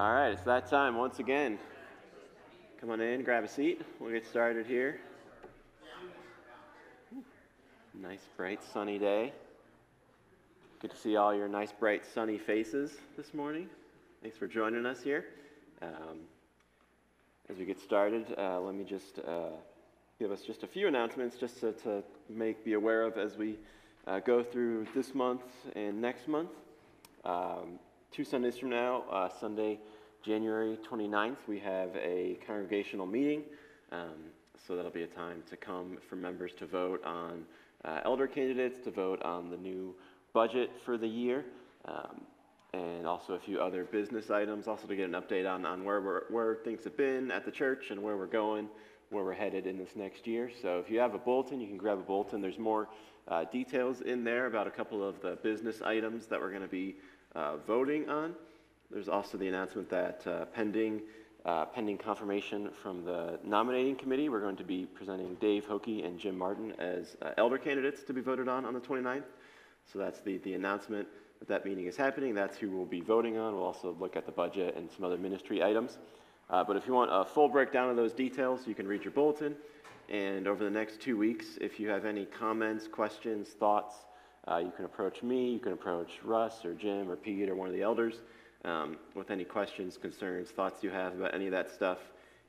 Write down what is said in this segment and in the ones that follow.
All right, it's that time once again. Come on in, grab a seat. We'll get started here. Nice, bright, sunny day. Good to see all your nice, bright, sunny faces this morning. Thanks for joining us here. Um, as we get started, uh, let me just uh, give us just a few announcements just to, to make be aware of as we uh, go through this month and next month. Um, two Sundays from now, uh, Sunday, January 29th, we have a congregational meeting. Um, so that'll be a time to come for members to vote on uh, elder candidates, to vote on the new budget for the year, um, and also a few other business items. Also to get an update on, on where, we're, where things have been at the church and where we're going, where we're headed in this next year. So if you have a bulletin, you can grab a bulletin. There's more uh, details in there about a couple of the business items that we're going to be uh, voting on. There's also the announcement that uh, pending, uh, pending confirmation from the nominating committee, we're going to be presenting Dave Hokie and Jim Martin as uh, elder candidates to be voted on on the 29th. So that's the, the announcement that that meeting is happening. That's who we'll be voting on. We'll also look at the budget and some other ministry items. Uh, but if you want a full breakdown of those details, you can read your bulletin. And over the next two weeks, if you have any comments, questions, thoughts, uh, you can approach me, you can approach Russ or Jim or Pete or one of the elders um, with any questions, concerns, thoughts you have about any of that stuff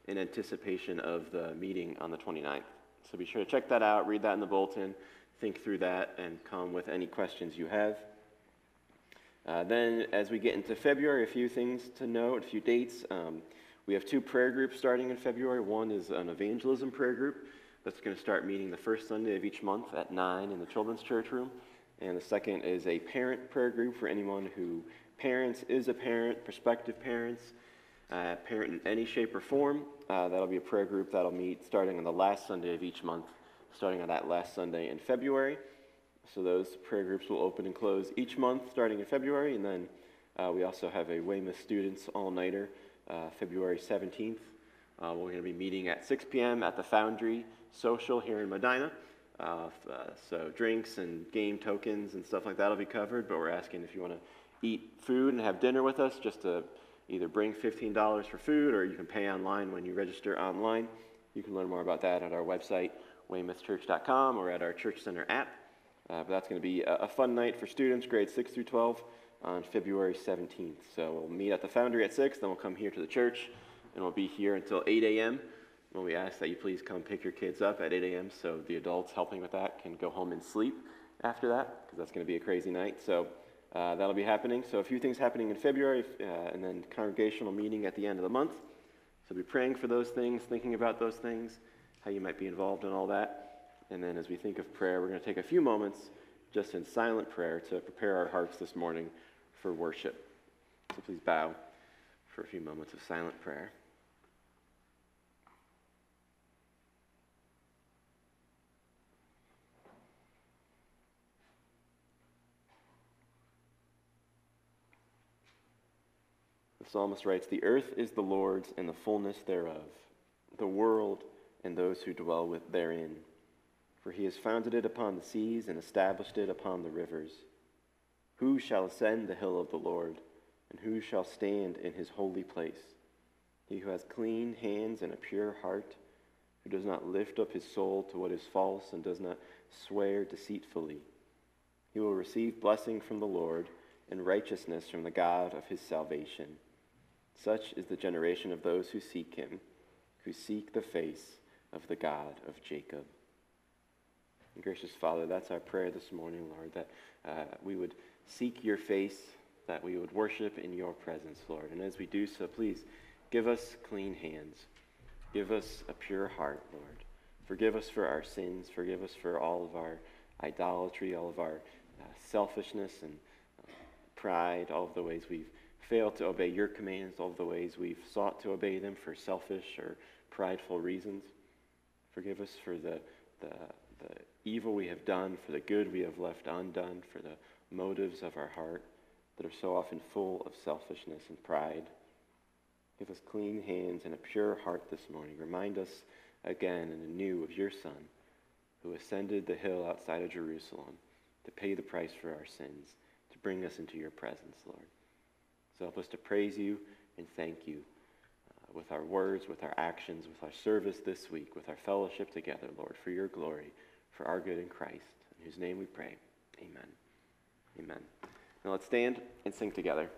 in anticipation of the meeting on the 29th. So be sure to check that out, read that in the bulletin, think through that, and come with any questions you have. Uh, then, as we get into February, a few things to note, a few dates. Um, we have two prayer groups starting in February. One is an evangelism prayer group that's going to start meeting the first Sunday of each month at 9 in the children's church room. And the second is a parent prayer group for anyone who parents, is a parent, prospective parents, uh, parent in any shape or form. Uh, that'll be a prayer group that'll meet starting on the last Sunday of each month, starting on that last Sunday in February. So those prayer groups will open and close each month starting in February. And then uh, we also have a Weymouth Students All Nighter uh, February 17th. Uh, we're going to be meeting at 6 p.m. at the Foundry Social here in Medina. Uh, so drinks and game tokens and stuff like that will be covered, but we're asking if you want to eat food and have dinner with us, just to either bring $15 for food or you can pay online when you register online. You can learn more about that at our website, weymouthchurch.com, or at our Church Center app. Uh, but that's going to be a, a, fun night for students, grades 6 through 12, on February 17th. So we'll meet at the Foundry at 6, then we'll come here to the church, and we'll be here until 8 a.m. When we ask that you please come pick your kids up at 8 a.m. so the adults helping with that can go home and sleep after that, because that's going to be a crazy night. So uh, that'll be happening. So a few things happening in February, uh, and then congregational meeting at the end of the month. So be praying for those things, thinking about those things, how you might be involved in all that. And then as we think of prayer, we're going to take a few moments just in silent prayer to prepare our hearts this morning for worship. So please bow for a few moments of silent prayer. The psalmist writes The earth is the Lord's and the fullness thereof, the world and those who dwell with therein. For he has founded it upon the seas and established it upon the rivers. Who shall ascend the hill of the Lord, and who shall stand in his holy place? He who has clean hands and a pure heart, who does not lift up his soul to what is false and does not swear deceitfully. He will receive blessing from the Lord and righteousness from the God of his salvation. Such is the generation of those who seek him, who seek the face of the God of Jacob. And gracious Father, that's our prayer this morning, Lord, that uh, we would seek your face, that we would worship in your presence, Lord. And as we do so, please give us clean hands. Give us a pure heart, Lord. Forgive us for our sins. Forgive us for all of our idolatry, all of our uh, selfishness and uh, pride, all of the ways we've failed to obey your commands, all the ways we've sought to obey them for selfish or prideful reasons. Forgive us for the, the, the evil we have done, for the good we have left undone, for the motives of our heart that are so often full of selfishness and pride. Give us clean hands and a pure heart this morning. Remind us again and anew of your Son, who ascended the hill outside of Jerusalem to pay the price for our sins, to bring us into your presence, Lord. So help us to praise you and thank you uh, with our words, with our actions, with our service this week, with our fellowship together, Lord, for your glory, for our good in Christ, in whose name we pray. Amen. Amen. Now let's stand and sing together.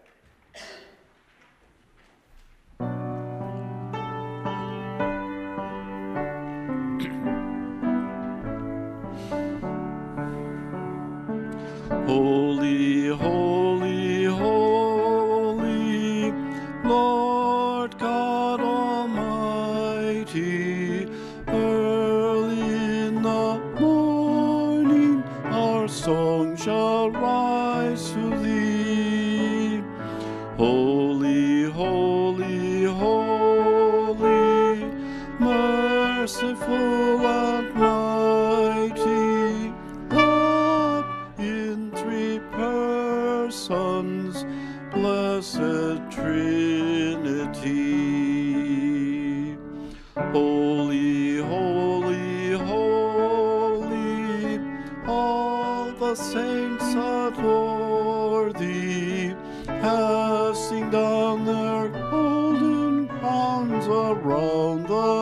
saints adore thee, casting down their golden crowns around the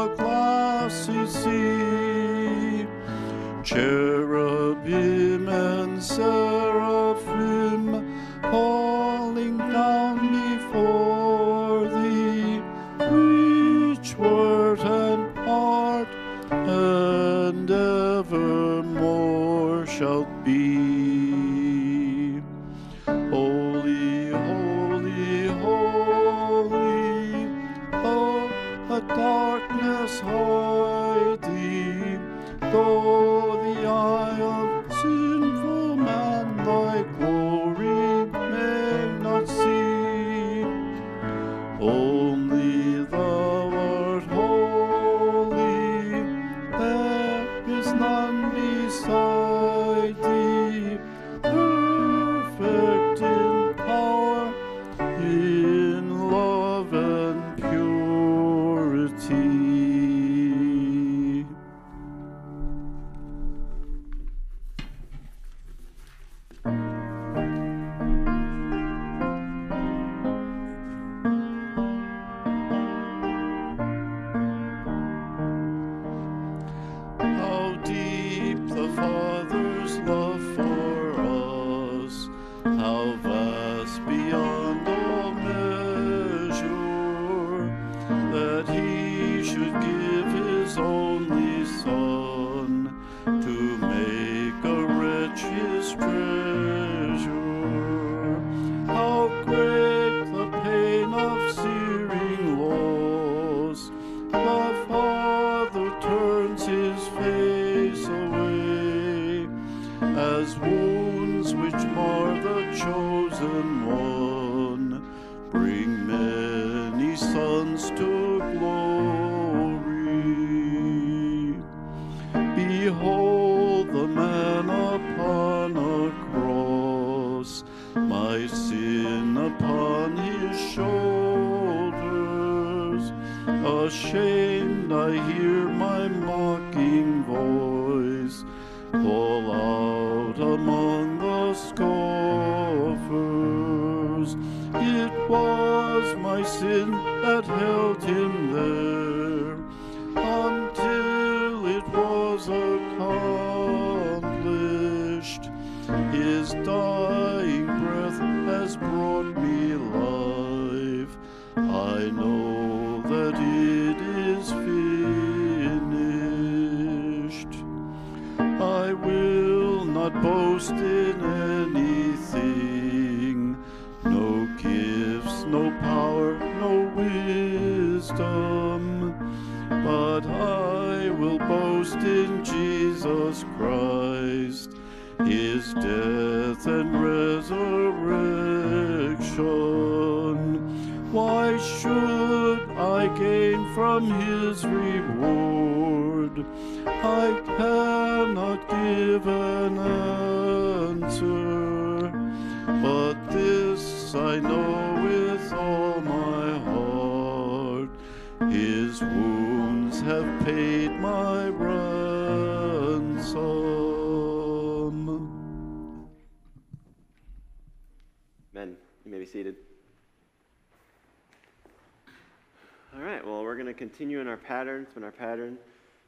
pattern. It's been our pattern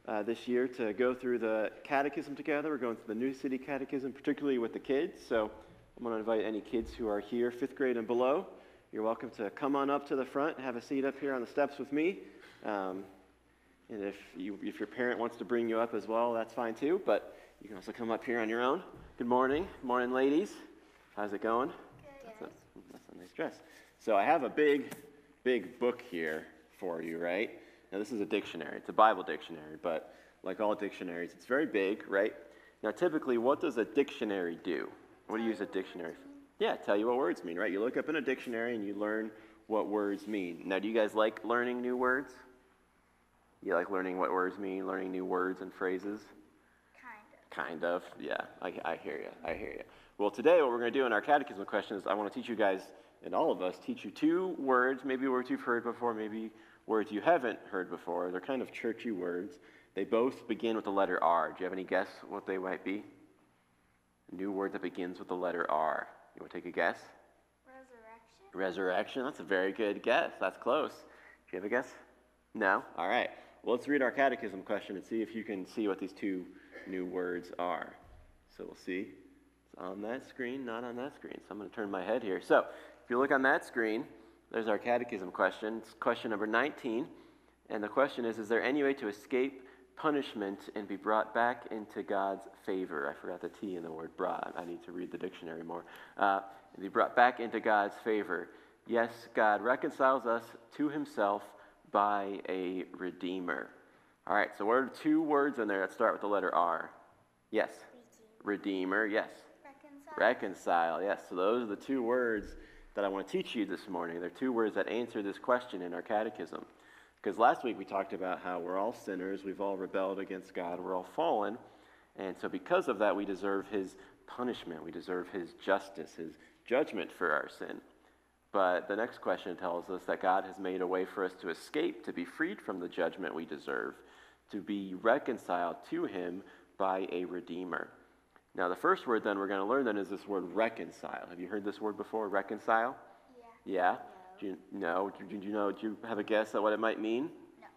uh, this year to go through the catechism together. We're going through the New City Catechism, particularly with the kids. So I'm going to invite any kids who are here, fifth grade and below. You're welcome to come on up to the front, have a seat up here on the steps with me. Um, and if, you, if your parent wants to bring you up as well, that's fine too. But you can also come up here on your own. Good morning. Morning, ladies. How's it going? That's a, that's a nice dress. So I have a big, big book here for you, right? Now, this is a dictionary. It's a Bible dictionary, but like all dictionaries, it's very big, right? Now, typically, what does a dictionary do? What do you use a dictionary for? Yeah, tell you what words mean, right? You look up in a dictionary and you learn what words mean. Now, do you guys like learning new words? You like learning what words mean, learning new words and phrases? Kind of. Kind of, yeah. I, I hear you. I hear you. Well, today what we're going to do in our catechism question is I want to teach you guys, and all of us, teach you two words, maybe words you've heard before, maybe words you haven't heard before. They're kind of churchy words. They both begin with the letter R. Do you have any guess what they might be? A new word that begins with the letter R. You want to take a guess? Resurrection. Resurrection. That's a very good guess. That's close. Do you have a guess? No? All right. Well, let's read our catechism question and see if you can see what these two new words are. So we'll see. It's on that screen, not on that screen. So I'm going to turn my head here. So if you look on that screen, there's our catechism question. It's question number 19. And the question is Is there any way to escape punishment and be brought back into God's favor? I forgot the T in the word brought. I need to read the dictionary more. Uh, be brought back into God's favor. Yes, God reconciles us to himself by a redeemer. All right, so what are two words in there that start with the letter R? Yes. Redeemer, yes. Reconcile. Reconcile, yes. So those are the two words that I want to teach you this morning. They're two words that answer this question in our catechism. Because last week we talked about how we're all sinners, we've all rebelled against God, we're all fallen. And so because of that, we deserve his punishment, we deserve his justice, his judgment for our sin. But the next question tells us that God has made a way for us to escape, to be freed from the judgment we deserve, to be reconciled to him by a redeemer. Now, the first word then we're going to learn then is this word reconcile. Have you heard this word before, reconcile? Yeah. Yeah? Do you know? Do you know? Do you have a guess at what it might mean? No.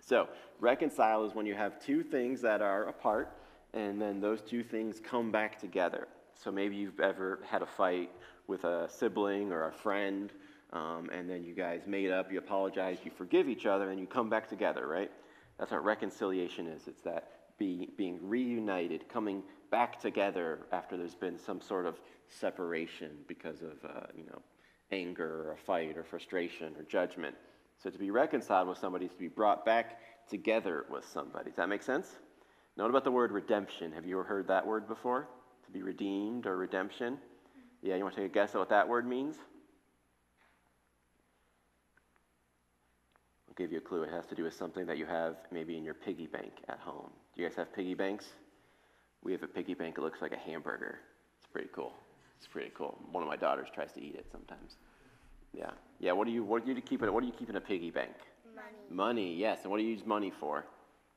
So, reconcile is when you have two things that are apart, and then those two things come back together. So maybe you've ever had a fight with a sibling or a friend, um, and then you guys made up, you apologize, you forgive each other, and you come back together, right? That's what reconciliation is. It's that be, being reunited, coming back together after there's been some sort of separation because of, uh, you know, anger or a fight or frustration or judgment. So to be reconciled with somebody is to be brought back together with somebody. Does that make sense? What about the word redemption? Have you ever heard that word before? To be redeemed or redemption? Yeah, you want to take a guess at what that word means? I'll give you a clue. It has to do with something that you have maybe in your piggy bank at home. Do you guys have piggy banks? We have a piggy bank. It looks like a hamburger. It's pretty cool. It's pretty cool. One of my daughters tries to eat it sometimes. Yeah. Yeah. What do you what do you keep in what do you keep in a piggy bank? Money. Money. Yes. And what do you use money for?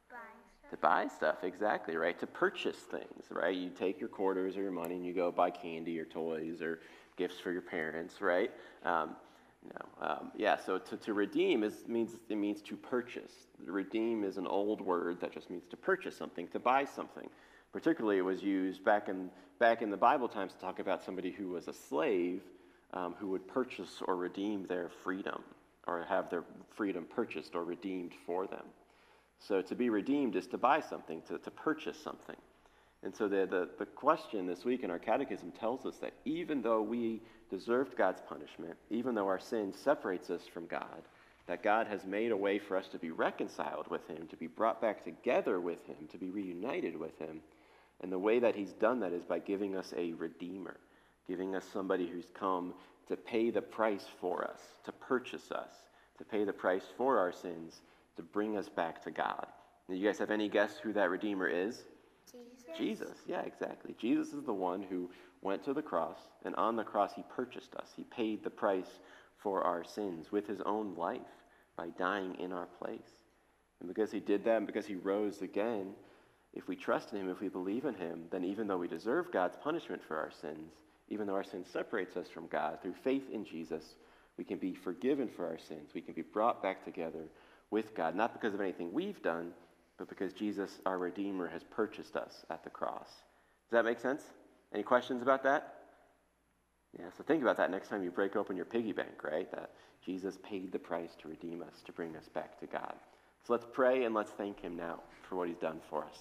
Buying To buy stuff, exactly, right? To purchase things, right? You take your quarters or your money and you go buy candy or toys or gifts for your parents, right? Um, no, um, yeah. So to, to redeem is means it means to purchase. Redeem is an old word that just means to purchase something, to buy something. Particularly, it was used back in back in the Bible times to talk about somebody who was a slave um, who would purchase or redeem their freedom or have their freedom purchased or redeemed for them. So to be redeemed is to buy something, to, to purchase something. And so the, the, the question this week in our catechism tells us that even though we deserved God's punishment, even though our sin separates us from God, that God has made a way for us to be reconciled with Him, to be brought back together with Him, to be reunited with Him. And the way that He's done that is by giving us a Redeemer, giving us somebody who's come to pay the price for us, to purchase us, to pay the price for our sins, to bring us back to God. Do you guys have any guess who that Redeemer is? Jesus. Jesus, yeah, exactly. Jesus is the one who went to the cross, and on the cross, he purchased us. He paid the price for our sins with his own life by dying in our place. And because he did that, and because he rose again, if we trust in him, if we believe in him, then even though we deserve God's punishment for our sins, even though our sin separates us from God, through faith in Jesus, We can be forgiven for our sins. We can be brought back together with God, not because of anything we've done, but because Jesus, our Redeemer, has purchased us at the cross. Does that make sense? Any questions about that? Yeah, so think about that next time you break open your piggy bank, right? That Jesus paid the price to redeem us, to bring us back to God. So let's pray and let's thank Him now for what He's done for us.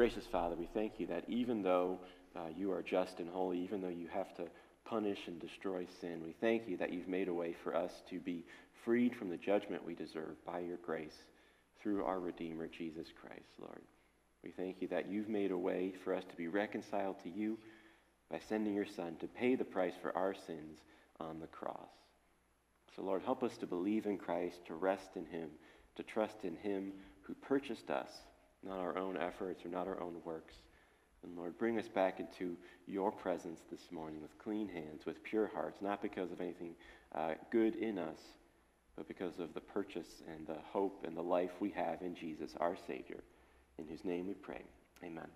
Gracious Father, we thank you that even though uh, you are just and holy, even though you have to punish and destroy sin, we thank you that you've made a way for us to be freed from the judgment we deserve by your grace through our Redeemer, Jesus Christ, Lord. We thank you that you've made a way for us to be reconciled to you by sending your Son to pay the price for our sins on the cross. So, Lord, help us to believe in Christ, to rest in him, to trust in him who purchased us, not our own efforts or not our own works. And Lord, bring us back into your presence this morning with clean hands, with pure hearts, not because of anything uh, good in us, but because of the purchase and the hope and the life we have in Jesus, our Savior, in whose name we pray. Amen.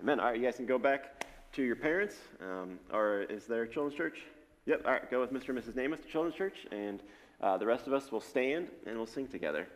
Amen. All right, you guys can go back to your parents, um, or is there children's church? Yep, all right, go with Mr. and Mrs. Namath to children's church, and uh, the rest of us will stand and we'll sing together.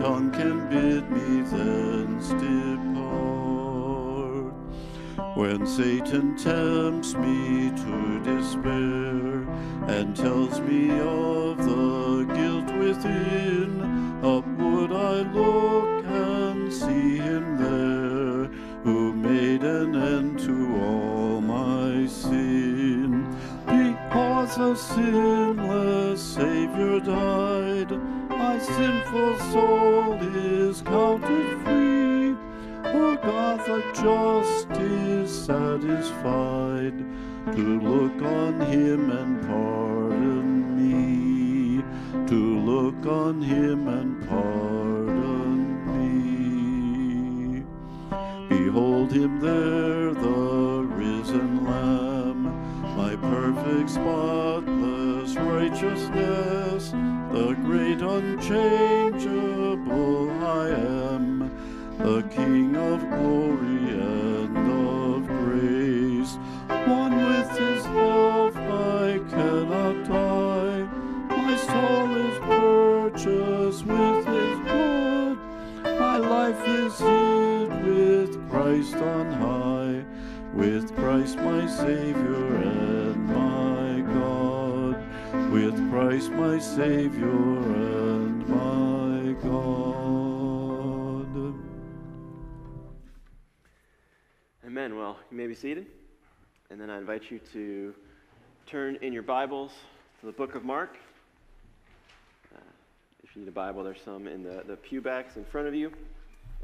Tongue can bid me thence depart. When Satan tempts me to despair and tells me of the guilt within, upward I look and see him there who made an end to all my sin. Because a sinless Savior died, sinful soul is counted free. For God the just is satisfied to look on him and pardon me, to look on him and pardon me. Behold him there, the risen Lamb, my perfect, spotless righteousness, great unchangeable I am, the King of glory and of grace. One with his love I cannot die, my soul is purchased with his blood. My life is hid with Christ on high, with Christ my Savior and my God, with Christ my Savior be seated. And then I invite you to turn in your Bibles to the book of Mark. Uh, if you need a Bible, there's some in the, the pew backs in front of you.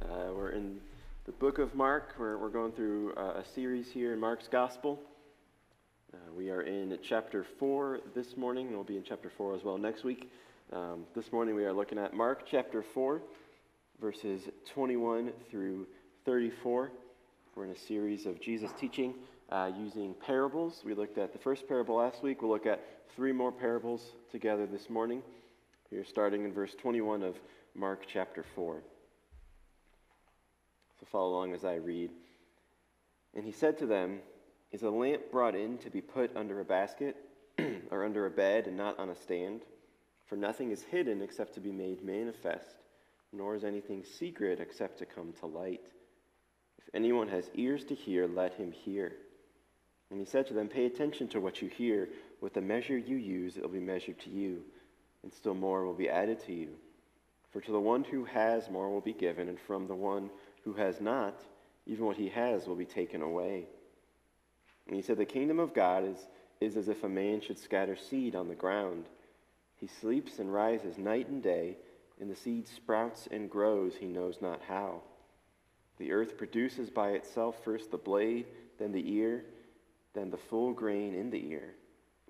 Uh, we're in the book of Mark. We're, we're going through uh, a series here in Mark's Gospel. Uh, we are in chapter 4 this morning, and we'll be in chapter 4 as well next week. Um, this morning we are looking at Mark chapter 4, verses 21 through 34. We're in a series of Jesus teaching uh, using parables. We looked at the first parable last week. We'll look at three more parables together this morning. Here, starting in verse 21 of Mark chapter 4. So follow along as I read. And he said to them, Is a lamp brought in to be put under a basket or under a bed and not on a stand? For nothing is hidden except to be made manifest, nor is anything secret except to come to light. Anyone has ears to hear, let him hear. And he said to them, Pay attention to what you hear. With the measure you use, it will be measured to you, and still more will be added to you. For to the one who has, more will be given, and from the one who has not, even what he has will be taken away. And he said, The kingdom of God is, is as if a man should scatter seed on the ground. He sleeps and rises night and day, and the seed sprouts and grows, he knows not how. The earth produces by itself first the blade, then the ear, then the full grain in the ear.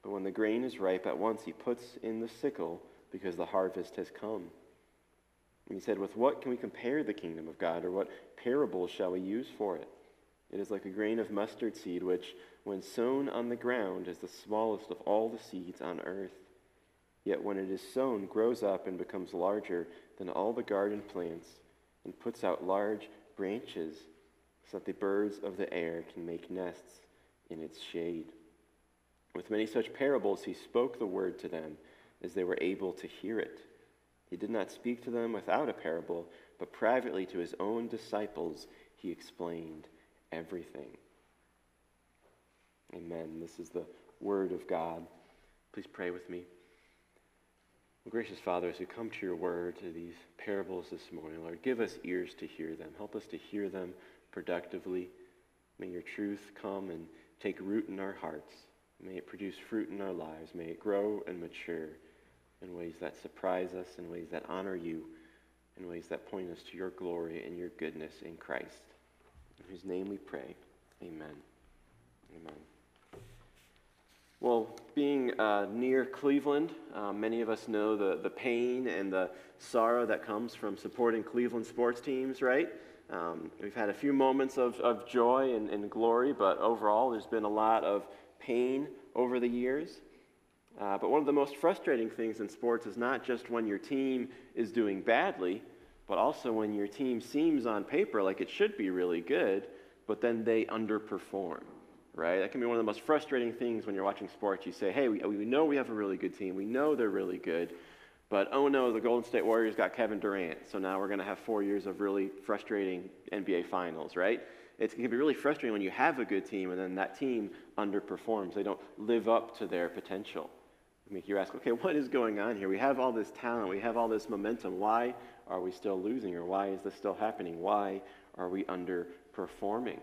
But when the grain is ripe, at once he puts in the sickle, because the harvest has come. And he said, With what can we compare the kingdom of God, or what parable shall we use for it? It is like a grain of mustard seed, which, when sown on the ground, is the smallest of all the seeds on earth. Yet when it is sown, grows up and becomes larger than all the garden plants, and puts out large branches, so that the birds of the air can make nests in its shade. With many such parables, he spoke the word to them as they were able to hear it. He did not speak to them without a parable, but privately to his own disciples he explained everything. Amen. This is the word of God. Please pray with me. Gracious Father, as we come to your word, to these parables this morning, Lord, give us ears to hear them. Help us to hear them productively. May your truth come and take root in our hearts. May it produce fruit in our lives. May it grow and mature in ways that surprise us, in ways that honor you, in ways that point us to your glory and your goodness in Christ. In whose name we pray. Amen. Amen. Well, being uh, near Cleveland, uh, many of us know the, the pain and the sorrow that comes from supporting Cleveland sports teams, right? Um, we've had a few moments of, of joy and, and, glory, but overall, there's been a lot of pain over the years. Uh, but one of the most frustrating things in sports is not just when your team is doing badly, but also when your team seems on paper like it should be really good, but then they underperform right? That can be one of the most frustrating things when you're watching sports. You say, hey, we, we know we have a really good team. We know they're really good. But oh no, the Golden State Warriors got Kevin Durant. So now we're going to have four years of really frustrating NBA finals, right? It can be really frustrating when you have a good team and then that team underperforms. They don't live up to their potential. I mean, you ask, okay, what is going on here? We have all this talent, we have all this momentum. Why are we still losing, or why is this still happening? Why are we underperforming?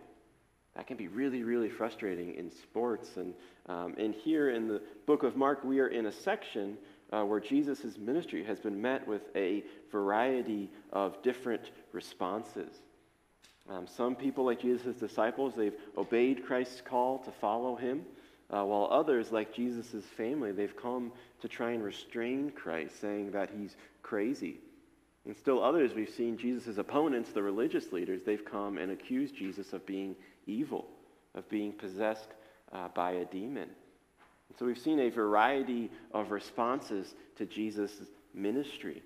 That can be really, really frustrating in sports. And, um, and here in the book of Mark, we are in a section uh, where Jesus' ministry has been met with a variety of different responses. Um, some people, like Jesus' disciples, they've obeyed Christ's call to follow him, uh, while others, like Jesus' family, they've come to try and restrain Christ, saying that he's crazy. And still others, we've seen Jesus' opponents, the religious leaders, they've come and accused Jesus of being evil, of being possessed uh, by a demon. And so we've seen a variety of responses to Jesus' ministry.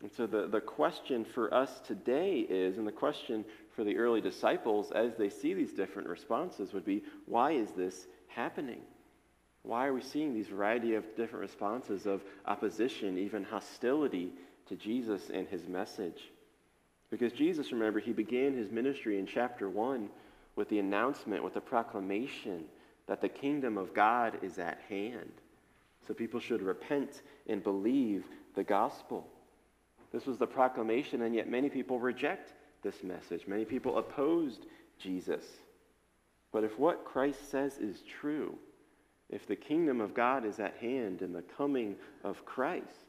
And so the, the question for us today is, and the question for the early disciples as they see these different responses would be, why is this happening? Why are we seeing these variety of different responses of opposition, even hostility to Jesus and his message? Because Jesus, remember, he began his ministry in chapter 1 with the announcement, with the proclamation that the kingdom of God is at hand. So people should repent and believe the gospel. This was the proclamation, and yet many people reject this message. Many people opposed Jesus. But if what Christ says is true, if the kingdom of God is at hand in the coming of Christ,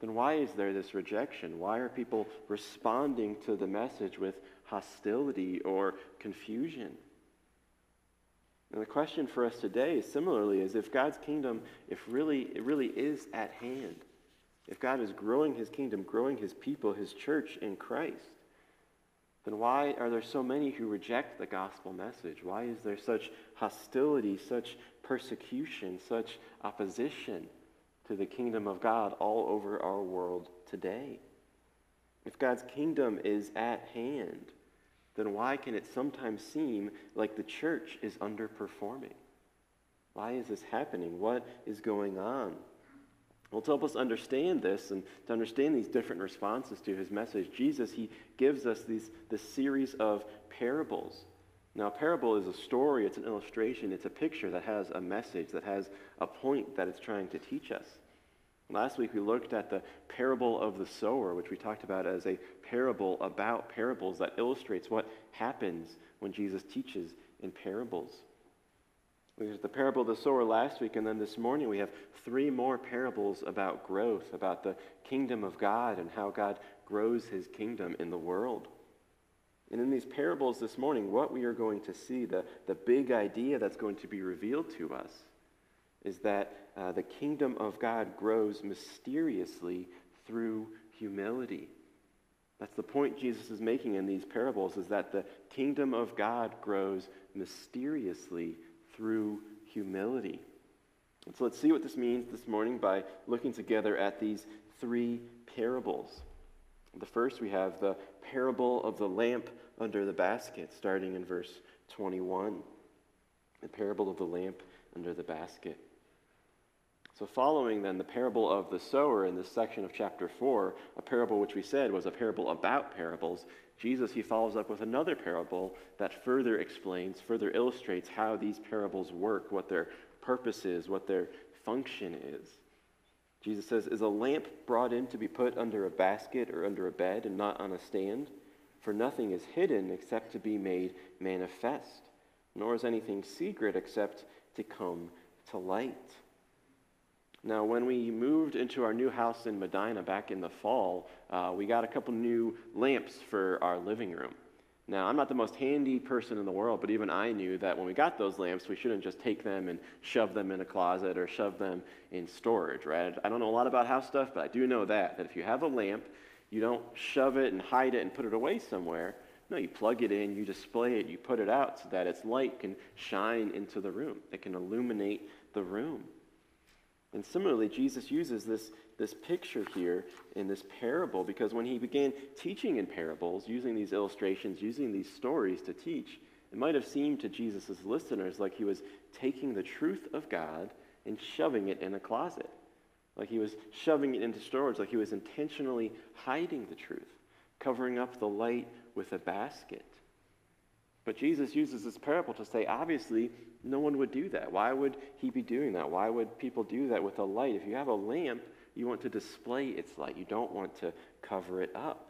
then why is there this rejection? Why are people responding to the message with hostility or confusion. And the question for us today, similarly, is if God's kingdom, if really it really is at hand, if God is growing his kingdom, growing his people, his church in Christ, then why are there so many who reject the gospel message? Why is there such hostility, such persecution, such opposition to the kingdom of God all over our world today? If God's kingdom is at hand, then why can it sometimes seem like the church is underperforming? Why is this happening? What is going on? Well, to help us understand this and to understand these different responses to his message, Jesus, he gives us these, this series of parables. Now, a parable is a story, it's an illustration, it's a picture that has a message, that has a point that it's trying to teach us. Last week we looked at the parable of the sower, which we talked about as a parable about parables that illustrates what happens when Jesus teaches in parables. We had the parable of the sower last week, and then this morning we have three more parables about growth, about the kingdom of God and how God grows his kingdom in the world. And in these parables this morning, what we are going to see, the, the big idea that's going to be revealed to us, is that uh, the kingdom of God grows mysteriously through humility. That's the point Jesus is making in these parables, is that the kingdom of God grows mysteriously through humility. And so let's see what this means this morning by looking together at these three parables. The first, we have the parable of the lamp under the basket, starting in verse 21. The parable of the lamp under the basket. So, following then the parable of the sower in this section of chapter 4, a parable which we said was a parable about parables, Jesus, he follows up with another parable that further explains, further illustrates how these parables work, what their purpose is, what their function is. Jesus says, Is a lamp brought in to be put under a basket or under a bed and not on a stand? For nothing is hidden except to be made manifest, nor is anything secret except to come to light. Now, when we moved into our new house in Medina back in the fall, uh, we got a couple new lamps for our living room. Now, I'm not the most handy person in the world, but even I knew that when we got those lamps, we shouldn't just take them and shove them in a closet or shove them in storage, right? I don't know a lot about house stuff, but I do know that, that if you have a lamp, you don't shove it and hide it and put it away somewhere. No, you plug it in, you display it, you put it out so that its light can shine into the room. It can illuminate the room. And similarly, Jesus uses this, this picture here in this parable because when he began teaching in parables, using these illustrations, using these stories to teach, it might have seemed to Jesus' listeners like he was taking the truth of God and shoving it in a closet, like he was shoving it into storage, like he was intentionally hiding the truth, covering up the light with a basket. But Jesus uses this parable to say, obviously, no one would do that. Why would he be doing that? Why would people do that with a light? If you have a lamp, you want to display its light, you don't want to cover it up.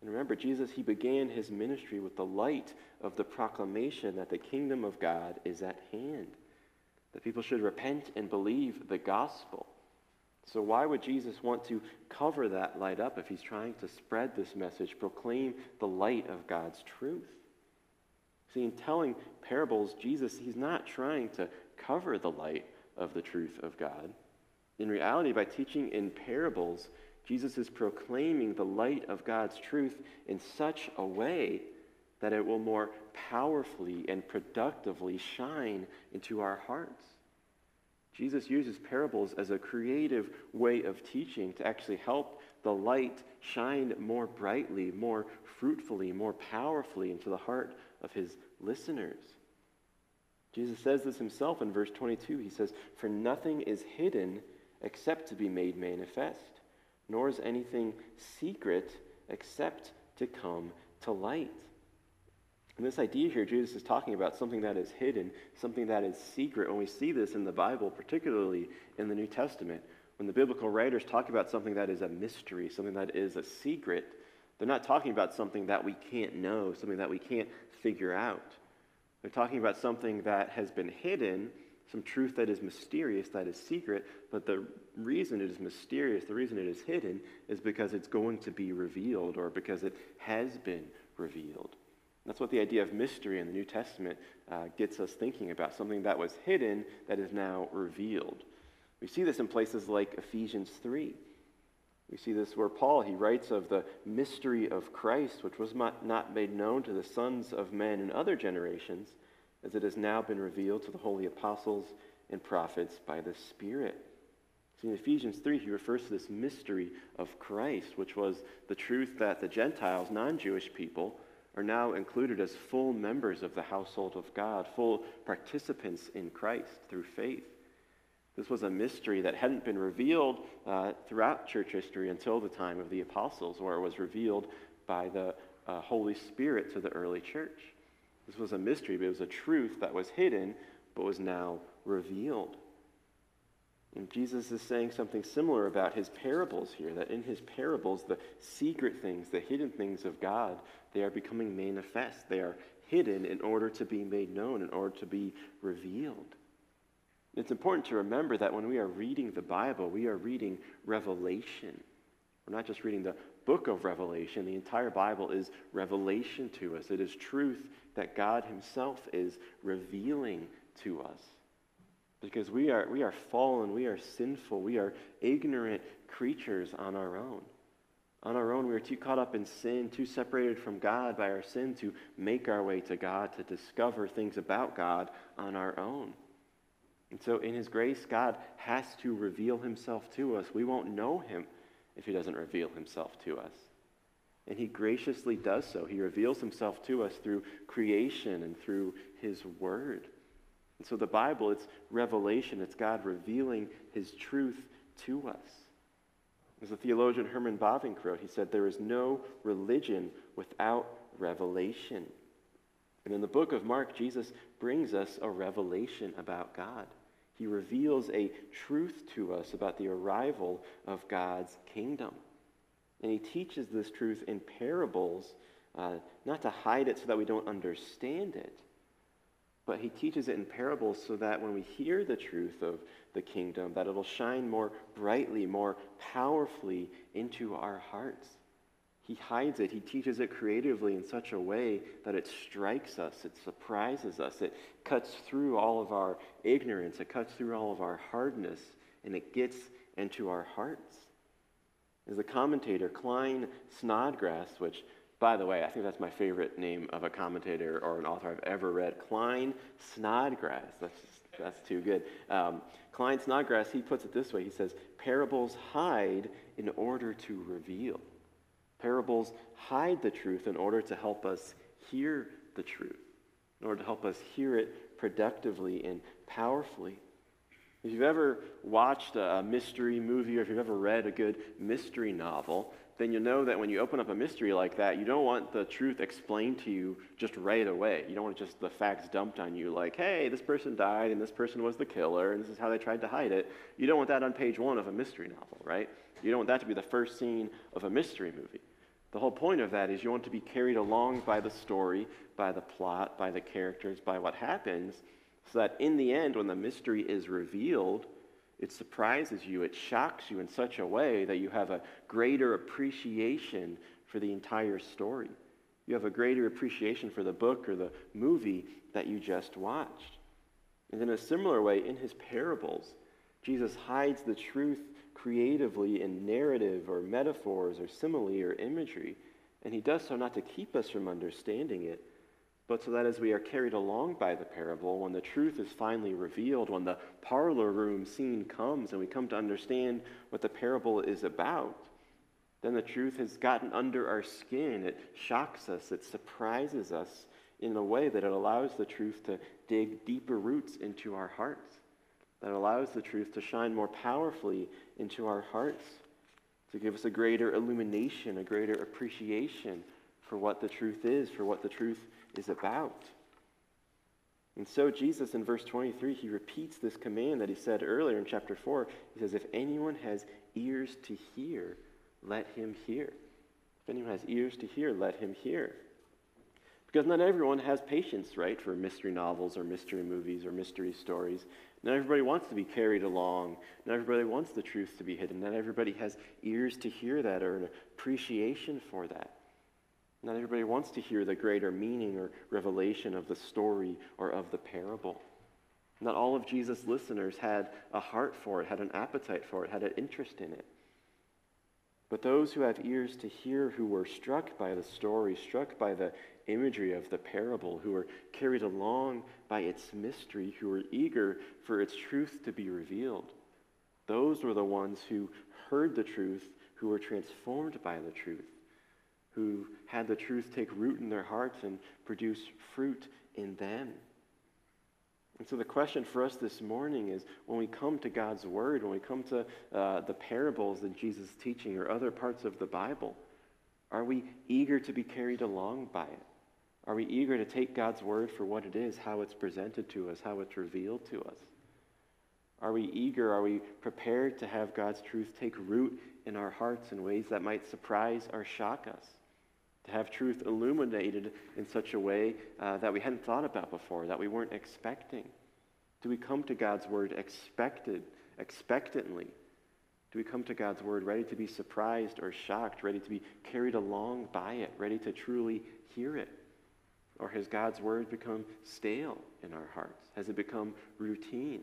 And remember, Jesus, he began his ministry with the light of the proclamation that the kingdom of God is at hand, that people should repent and believe the gospel. So, why would Jesus want to cover that light up if he's trying to spread this message, proclaim the light of God's truth? See, in telling parables, Jesus, he's not trying to cover the light of the truth of God. In reality, by teaching in parables, Jesus is proclaiming the light of God's truth in such a way that it will more powerfully and productively shine into our hearts. Jesus uses parables as a creative way of teaching to actually help the light shine more brightly, more fruitfully, more powerfully into the heart of his listeners. Jesus says this himself in verse 22. He says, For nothing is hidden except to be made manifest, nor is anything secret except to come to light. And this idea here, Jesus is talking about something that is hidden, something that is secret. When we see this in the Bible, particularly in the New Testament, when the biblical writers talk about something that is a mystery, something that is a secret, they're not talking about something that we can't know, something that we can't figure out. They're talking about something that has been hidden, some truth that is mysterious, that is secret, but the reason it is mysterious, the reason it is hidden, is because it's going to be revealed or because it has been revealed. That's what the idea of mystery in the New Testament uh, gets us thinking about something that was hidden that is now revealed. We see this in places like Ephesians 3. We see this where Paul, he writes of the mystery of Christ, which was not made known to the sons of men in other generations, as it has now been revealed to the holy apostles and prophets by the Spirit. See, in Ephesians 3, he refers to this mystery of Christ, which was the truth that the Gentiles, non Jewish people, are now included as full members of the household of God, full participants in Christ through faith. This was a mystery that hadn't been revealed uh, throughout church history until the time of the apostles, where it was revealed by the uh, Holy Spirit to the early church. This was a mystery, but it was a truth that was hidden, but was now revealed. And Jesus is saying something similar about his parables here that in his parables, the secret things, the hidden things of God, they are becoming manifest. They are hidden in order to be made known, in order to be revealed. It's important to remember that when we are reading the Bible, we are reading revelation. We're not just reading the book of Revelation, the entire Bible is revelation to us. It is truth that God Himself is revealing to us. Because we are, we are fallen, we are sinful, we are ignorant creatures on our own. On our own, we are too caught up in sin, too separated from God by our sin to make our way to God, to discover things about God on our own. And so, in His grace, God has to reveal Himself to us. We won't know Him if He doesn't reveal Himself to us. And He graciously does so. He reveals Himself to us through creation and through His Word. And so, the Bible, it's revelation, it's God revealing His truth to us. As the theologian Herman Bavinck wrote, he said, There is no religion without revelation. And in the book of Mark, Jesus brings us a revelation about God. He reveals a truth to us about the arrival of God's kingdom. And he teaches this truth in parables, uh, not to hide it so that we don't understand it, but he teaches it in parables so that when we hear the truth of the kingdom, that it'll shine more brightly, more powerfully into our hearts. He hides it. He teaches it creatively in such a way that it strikes us, it surprises us, it cuts through all of our ignorance, it cuts through all of our hardness, and it gets into our hearts. As the commentator Klyne Snodgrass, which by the way, I think that's my favorite name of a commentator or an author I've ever read. Klyne Snodgrass. That's, just, that's too good. Um, Klyne Snodgrass, he puts it this way. He says, parables hide in order to reveal. Parables hide the truth in order to help us hear the truth, in order to help us hear it productively and powerfully. If you've ever watched a mystery movie or if you've ever read a good mystery novel, then you know that when you open up a mystery like that, you don't want the truth explained to you just right away. You don't want just the facts dumped on you like, hey, this person died and this person was the killer and this is how they tried to hide it. You don't want that on page one of a mystery novel, right? You don't want that to be the first scene of a mystery movie. The whole point of that is you want to be carried along by the story, by the plot, by the characters, by what happens, so that in the end, when the mystery is revealed, it surprises you, it shocks you in such a way that you have a greater appreciation for the entire story. You have a greater appreciation for the book or the movie that you just watched. And in a similar way, in his parables, Jesus hides the truth creatively in narrative or metaphors or simile or imagery. And he does so not to keep us from understanding it, but so that as we are carried along by the parable, when the truth is finally revealed, when the parlor room scene comes and we come to understand what the parable is about, then the truth has gotten under our skin. It shocks us, it surprises us in a way that it allows the truth to dig deeper roots into our hearts, that allows the truth to shine more powerfully into our hearts, to give us a greater illumination, a greater appreciation for what the truth is, for what the truth is about. And so, Jesus in verse 23, he repeats this command that he said earlier in chapter 4. He says, If anyone has ears to hear, let him hear. If anyone has ears to hear, let him hear. Because not everyone has patience, right, for mystery novels or mystery movies or mystery stories. Not everybody wants to be carried along. Not everybody wants the truth to be hidden. Not everybody has ears to hear that or an appreciation for that. Not everybody wants to hear the greater meaning or revelation of the story or of the parable. Not all of Jesus' listeners had a heart for it, had an appetite for it, had an interest in it. But those who have ears to hear, who were struck by the story, struck by the imagery of the parable, who were carried along by its mystery, who were eager for its truth to be revealed, those were the ones who heard the truth, who were transformed by the truth who had the truth take root in their hearts and produce fruit in them. And so the question for us this morning is when we come to God's Word, when we come to uh, the parables that Jesus teaching or other parts of the Bible, are we eager to be carried along by it? Are we eager to take God's Word for what it is, how it's presented to us, how it's revealed to us? Are we eager? Are we prepared to have God's truth take root in our hearts in ways that might surprise or shock us? To have truth illuminated in such a way uh, that we hadn't thought about before, that we weren't expecting? Do we come to God's word expected, expectantly? Do we come to God's word ready to be surprised or shocked, ready to be carried along by it, ready to truly hear it? Or has God's word become stale in our hearts? Has it become routine?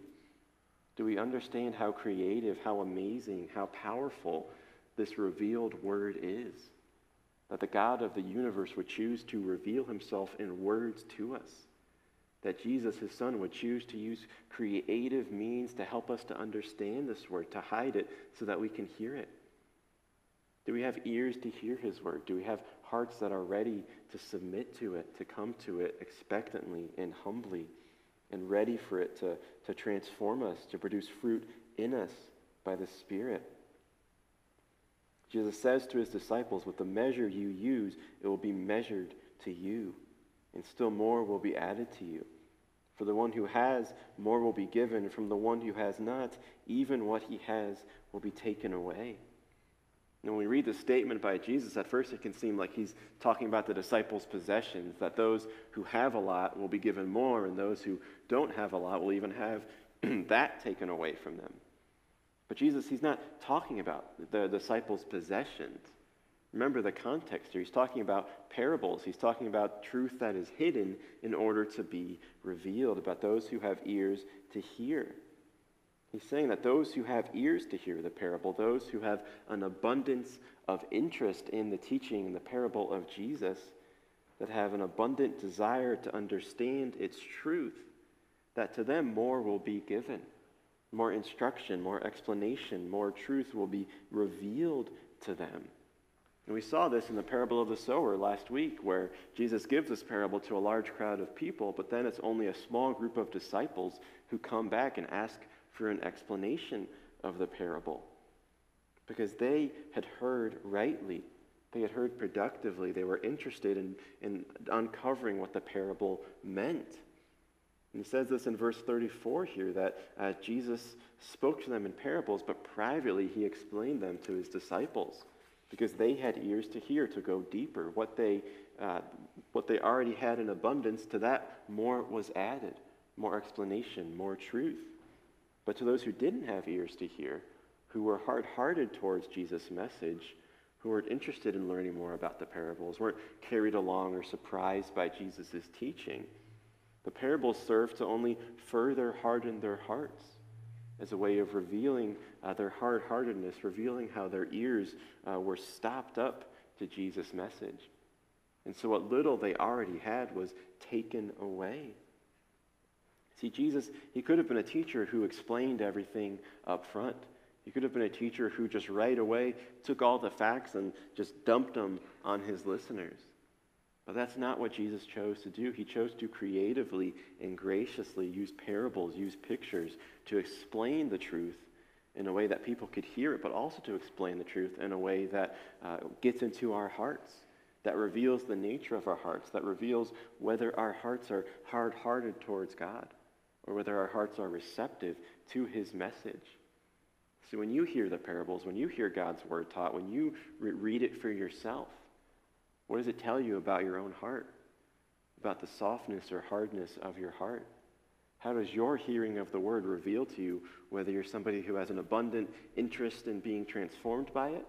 Do we understand how creative, how amazing, how powerful this revealed word is? That the God of the universe would choose to reveal himself in words to us. That Jesus, his son, would choose to use creative means to help us to understand this word, to hide it so that we can hear it. Do we have ears to hear his word? Do we have hearts that are ready to submit to it, to come to it expectantly and humbly, and ready for it to, to transform us, to produce fruit in us by the Spirit? Jesus says to his disciples, With the measure you use, it will be measured to you, and still more will be added to you. For the one who has, more will be given. From the one who has not, even what he has will be taken away. And when we read the statement by Jesus, at first it can seem like he's talking about the disciples' possessions, that those who have a lot will be given more, and those who don't have a lot will even have that taken away from them. But Jesus, he's not talking about the disciples' possessions. Remember the context here. He's talking about parables. He's talking about truth that is hidden in order to be revealed, about those who have ears to hear. He's saying that those who have ears to hear the parable, those who have an abundance of interest in the teaching in the parable of Jesus, that have an abundant desire to understand its truth, that to them more will be given. More instruction, more explanation, more truth will be revealed to them. And we saw this in the parable of the sower last week, where Jesus gives this parable to a large crowd of people, but then it's only a small group of disciples who come back and ask for an explanation of the parable because they had heard rightly. They had heard productively. They were interested in, in uncovering what the parable meant. And he says this in verse 34 here that uh, Jesus spoke to them in parables, but privately he explained them to his disciples because they had ears to hear, to go deeper. What they, uh, what they already had in abundance, to that more was added more explanation, more truth. But to those who didn't have ears to hear, who were hard hearted towards Jesus' message, who weren't interested in learning more about the parables, weren't carried along or surprised by Jesus' teaching, the parables served to only further harden their hearts as a way of revealing uh, their hard heartedness, revealing how their ears uh, were stopped up to Jesus' message. And so what little they already had was taken away. See, Jesus, he could have been a teacher who explained everything up front. He could have been a teacher who just right away took all the facts and just dumped them on his listeners. But that's not what Jesus chose to do. He chose to creatively and graciously use parables, use pictures to explain the truth in a way that people could hear it, but also to explain the truth in a way that uh, gets into our hearts, that reveals the nature of our hearts, that reveals whether our hearts are hard hearted towards God or whether our hearts are receptive to his message. So when you hear the parables, when you hear God's word taught, when you re- read it for yourself, what does it tell you about your own heart? About the softness or hardness of your heart? How does your hearing of the word reveal to you whether you're somebody who has an abundant interest in being transformed by it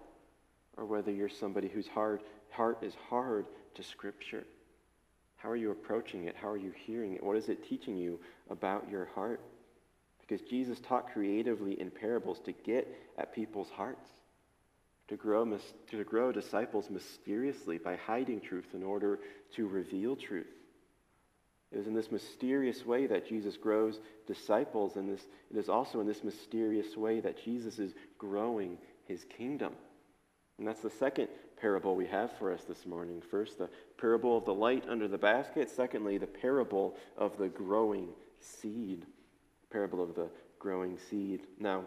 or whether you're somebody whose hard, heart is hard to Scripture? How are you approaching it? How are you hearing it? What is it teaching you about your heart? Because Jesus taught creatively in parables to get at people's hearts, to grow, to grow disciples mysteriously by hiding truth in order to reveal truth. It is in this mysterious way that Jesus grows disciples, and this, it is also in this mysterious way that Jesus is growing his kingdom. And that's the second parable we have for us this morning. First, the parable of the light under the basket. Secondly, the parable of the growing seed. Parable of the growing seed. Now,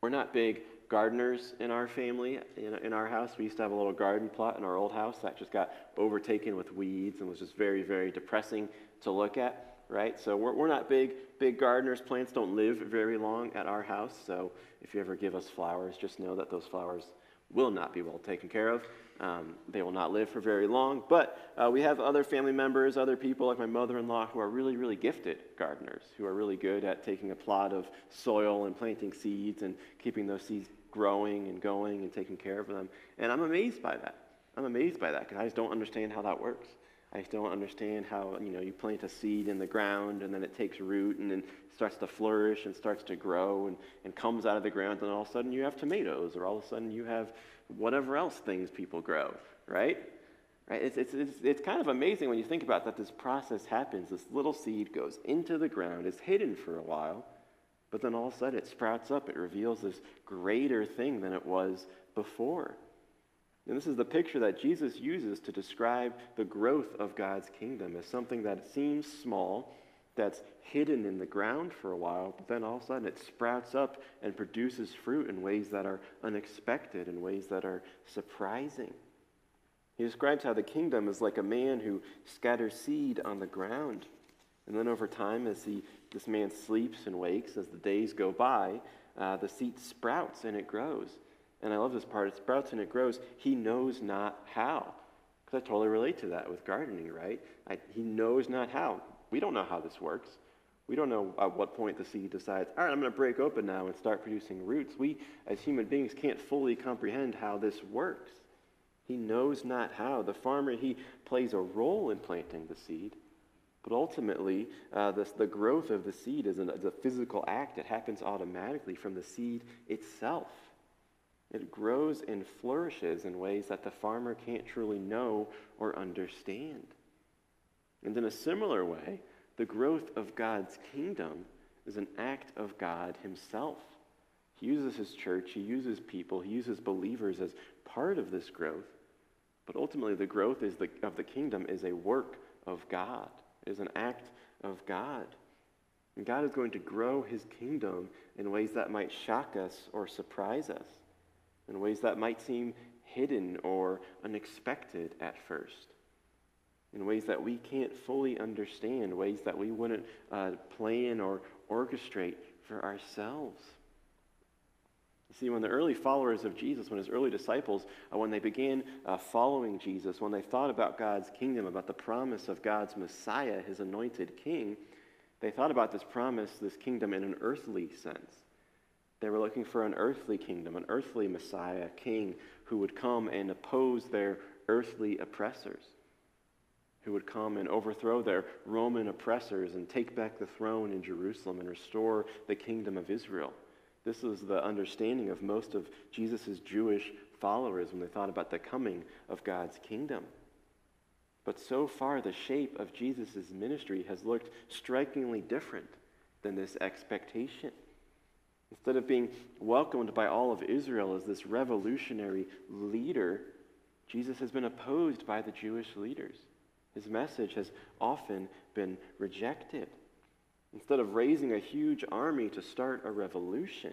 we're not big gardeners in our family. In, in our house, we used to have a little garden plot in our old house that just got overtaken with weeds and was just very, very depressing to look at. right? So we're, we're not big, big gardeners. Plants don't live very long at our house. So if you ever give us flowers, just know that those flowers will not be well taken care of. Um, they will not live for very long. But uh, we have other family members, other people like my mother in law, who are really, really gifted gardeners, who are really good at taking a plot of soil and planting seeds and keeping those seeds growing and going and taking care of them. And I'm amazed by that. I'm amazed by that because I just don't understand how that works. I just don't understand how you know you plant a seed in the ground and then it takes root and then starts to flourish and starts to grow and, and comes out of the ground and all of a sudden you have tomatoes or all of a sudden you have whatever else things people grow, right? Right? It's, it's, it's, it's kind of amazing when you think about that this process happens. This little seed goes into the ground, is hidden for a while, but then all of a sudden it sprouts up. It reveals this greater thing than it was before. And this is the picture that Jesus uses to describe the growth of God's kingdom as something that seems small, that's hidden in the ground for a while, but then all of a sudden it sprouts up and produces fruit in ways that are unexpected, in ways that are surprising. He describes how the kingdom is like a man who scatters seed on the ground. And then over time, as he, this man sleeps and wakes, as the days go by, uh, the seed sprouts and it grows. And I love this part it sprouts and it grows. He knows not how. Because I totally relate to that with gardening, right? I, he knows not how. We don't know how this works. We don't know at what point the seed decides, all right, I'm going to break open now and start producing roots. We, as human beings, can't fully comprehend how this works. He knows not how. The farmer, he plays a role in planting the seed, but ultimately, uh, the growth of the seed is, an, is a physical act. It happens automatically from the seed itself. It grows and flourishes in ways that the farmer can't truly know or understand. And in a similar way, the growth of God's kingdom is an act of God Himself. He uses His church, He uses people, He uses believers as part of this growth. But ultimately, the growth the, of the kingdom is a work of God, it is an act of God. And God is going to grow His kingdom in ways that might shock us or surprise us, in ways that might seem hidden or unexpected at first in ways that we can't fully understand, ways that we wouldn't uh, plan or orchestrate for ourselves. You see, when the early followers of Jesus, when his early disciples, uh, when they began uh, following Jesus, when they thought about God's kingdom, about the promise of God's Messiah, his anointed king, they thought about this promise, this kingdom, in an earthly sense. They were looking for an earthly kingdom, an earthly Messiah, king who would come and oppose their earthly oppressors who would come and overthrow their Roman oppressors and take back the throne in Jerusalem and restore the kingdom of Israel. This was the understanding of most of Jesus' Jewish followers when they thought about the coming of God's kingdom. But so far, the shape of Jesus' ministry has looked strikingly different than this expectation. Instead of being welcomed by all of Israel as this revolutionary leader, Jesus has been opposed by the Jewish leaders. His message has often been rejected. Instead of raising a huge army to start a revolution,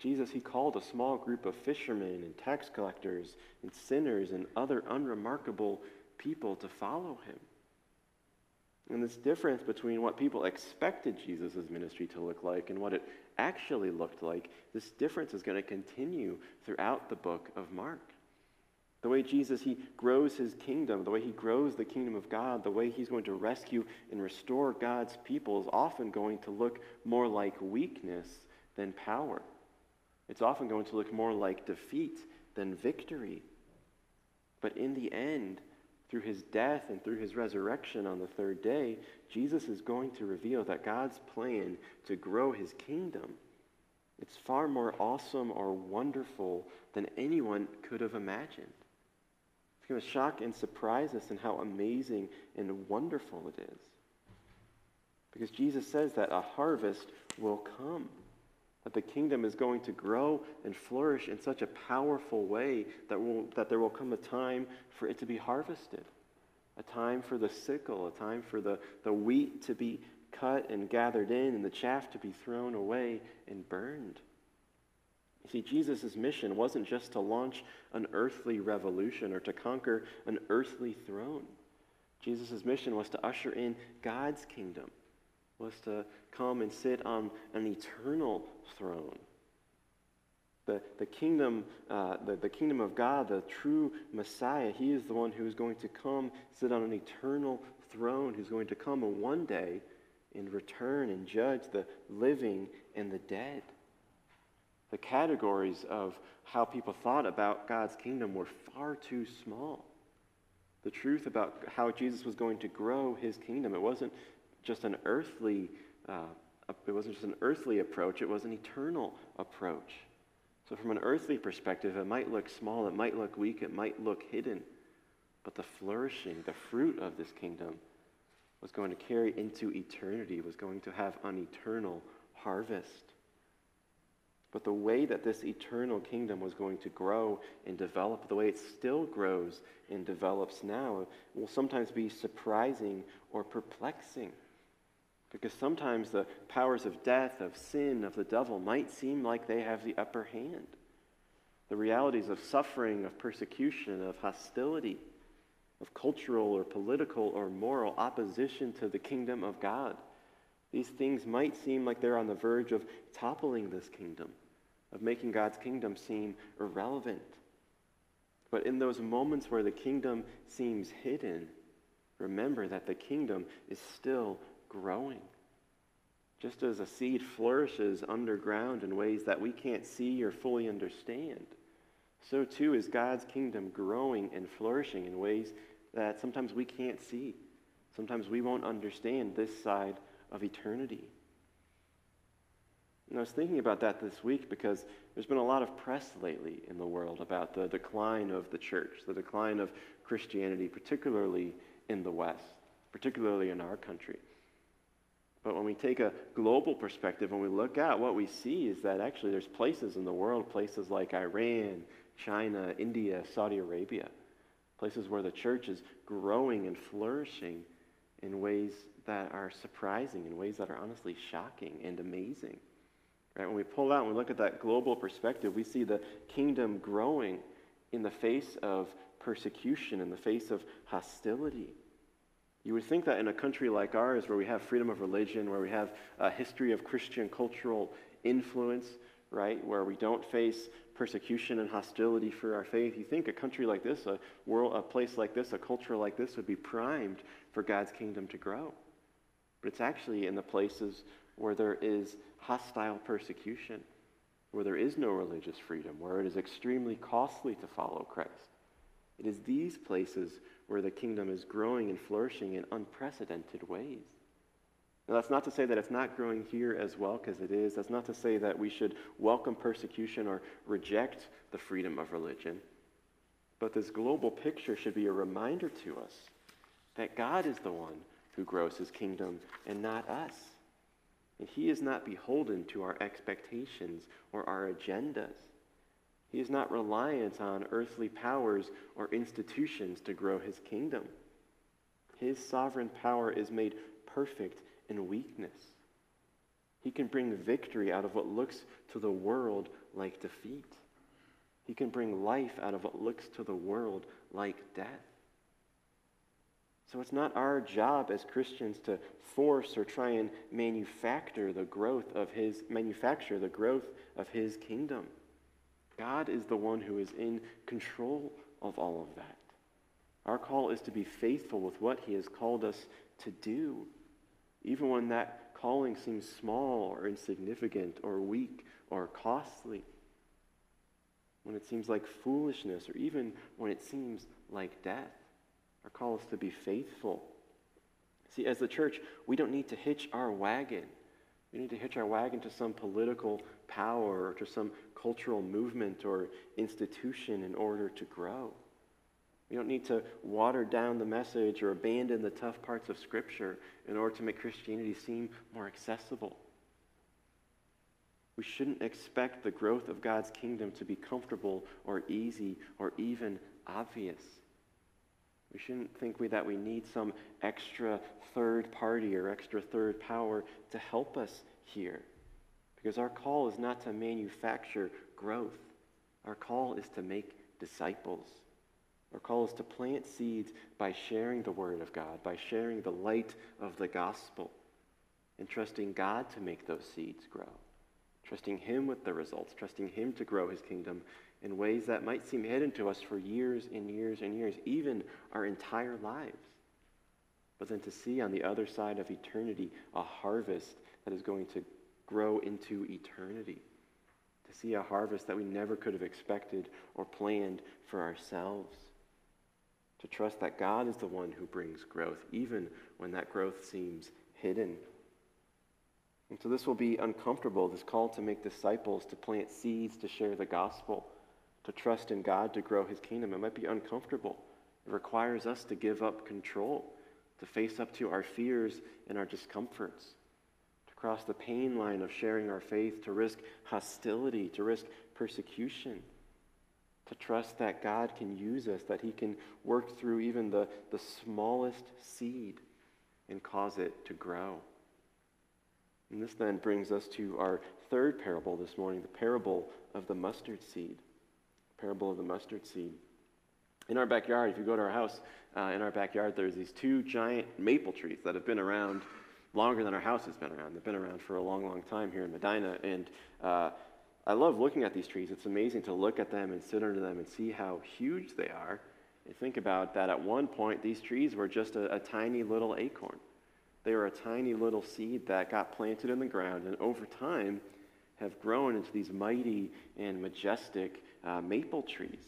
Jesus, he called a small group of fishermen and tax collectors and sinners and other unremarkable people to follow him. And this difference between what people expected Jesus' ministry to look like and what it actually looked like, this difference is going to continue throughout the book of Mark. The way Jesus, he grows his kingdom, the way he grows the kingdom of God, the way he's going to rescue and restore God's people is often going to look more like weakness than power. It's often going to look more like defeat than victory. But in the end, through his death and through his resurrection on the third day, Jesus is going to reveal that God's plan to grow his kingdom. It's far more awesome or wonderful than anyone could have imagined. It's going to shock and surprise us in how amazing and wonderful it is. Because Jesus says that a harvest will come, that the kingdom is going to grow and flourish in such a powerful way that, will, that there will come a time for it to be harvested, a time for the sickle, a time for the, the wheat to be cut and gathered in, and the chaff to be thrown away and burned. You see, Jesus' mission wasn't just to launch an earthly revolution or to conquer an earthly throne. Jesus' mission was to usher in God's kingdom, was to come and sit on an eternal throne. The, the, kingdom, uh, the, the kingdom of God, the true Messiah, he is the one who is going to come, sit on an eternal throne, who's going to come and one day and return and judge the living and the dead. The categories of how people thought about God's kingdom were far too small. The truth about how Jesus was going to grow his kingdom, it wasn't just an earthly, uh, it wasn't just an earthly approach, it was an eternal approach. So, from an earthly perspective, it might look small, it might look weak, it might look hidden. But the flourishing, the fruit of this kingdom, was going to carry into eternity, was going to have an eternal harvest. But the way that this eternal kingdom was going to grow and develop, the way it still grows and develops now, will sometimes be surprising or perplexing. Because sometimes the powers of death, of sin, of the devil might seem like they have the upper hand. The realities of suffering, of persecution, of hostility, of cultural or political or moral opposition to the kingdom of God. These things might seem like they're on the verge of toppling this kingdom, of making God's kingdom seem irrelevant. But in those moments where the kingdom seems hidden, remember that the kingdom is still growing. Just as a seed flourishes underground in ways that we can't see or fully understand, so too is God's kingdom growing and flourishing in ways that sometimes we can't see. Sometimes we won't understand this side of eternity. And I was thinking about that this week because there's been a lot of press lately in the world about the decline of the church, the decline of Christianity, particularly in the West, particularly in our country. But when we take a global perspective, when we look out, what we see is that actually there's places in the world, places like Iran, China, India, Saudi Arabia, places where the church is growing and flourishing in ways that are surprising, in ways that are honestly shocking and amazing. Right? When we pull out and we look at that global perspective, we see the kingdom growing in the face of persecution, in the face of hostility. You would think that in a country like ours, where we have freedom of religion, where we have a history of Christian cultural influence, right, where we don't face persecution and hostility for our faith, you think a country like this, a world, a place like this, a culture like this would be primed for God's kingdom to grow. But it's actually in the places where there is hostile persecution, where there is no religious freedom, where it is extremely costly to follow Christ. It is these places where the kingdom is growing and flourishing in unprecedented ways. Now, that's not to say that it's not growing here as well, because it is. That's not to say that we should welcome persecution or reject the freedom of religion. But this global picture should be a reminder to us that God is the one who grows his kingdom and not us. And he is not beholden to our expectations or our agendas. He is not reliant on earthly powers or institutions to grow his kingdom. His sovereign power is made perfect in weakness. He can bring victory out of what looks to the world like defeat. He can bring life out of what looks to the world like death. So it's not our job as Christians to force or try and manufacture the growth of his manufacture the growth of his kingdom. God is the one who is in control of all of that. Our call is to be faithful with what He has called us to do, even when that calling seems small or insignificant or weak or costly, when it seems like foolishness, or even when it seems like death. Our call is to be faithful. See, as the church, we don't need to hitch our wagon. We need to hitch our wagon to some political power or to some cultural movement or institution in order to grow. We don't need to water down the message or abandon the tough parts of Scripture in order to make Christianity seem more accessible. We shouldn't expect the growth of God's kingdom to be comfortable or easy or even obvious. We shouldn't think we, that we need some extra third party or extra third power to help us here. Because our call is not to manufacture growth, our call is to make disciples. Our call is to plant seeds by sharing the Word of God, by sharing the light of the gospel. and trusting God to make those seeds grow, trusting Him with the results, trusting Him to grow His kingdom in ways that might seem hidden to us for years and years and years, even our entire lives. But then to see on the other side of eternity a harvest that is going to grow into eternity. To see a harvest that we never could have expected or planned for ourselves. To trust that God is the one who brings growth, even when that growth seems hidden. And so this will be uncomfortable, this call to make disciples, to plant seeds, to share the gospel, to trust in God to grow his kingdom. It might be uncomfortable. It requires us to give up control, to face up to our fears and our discomforts, to cross the pain line of sharing our faith, to risk hostility, to risk persecution, to trust that God can use us, that he can work through even the, the smallest seed and cause it to grow. And this then brings us to our third parable this morning, the parable of the mustard seed. Parable of the mustard seed. In our backyard, if you go to our house, uh, in our backyard, there's these two giant maple trees that have been around longer than our house has been around. They've been around for a long, long time here in Medina. And uh, I love looking at these trees. It's amazing to look at them and sit under them and see how huge they are. And think about that at one point, these trees were just a, a tiny little acorn. They were a tiny little seed that got planted in the ground and over time have grown into these mighty and majestic uh, maple trees.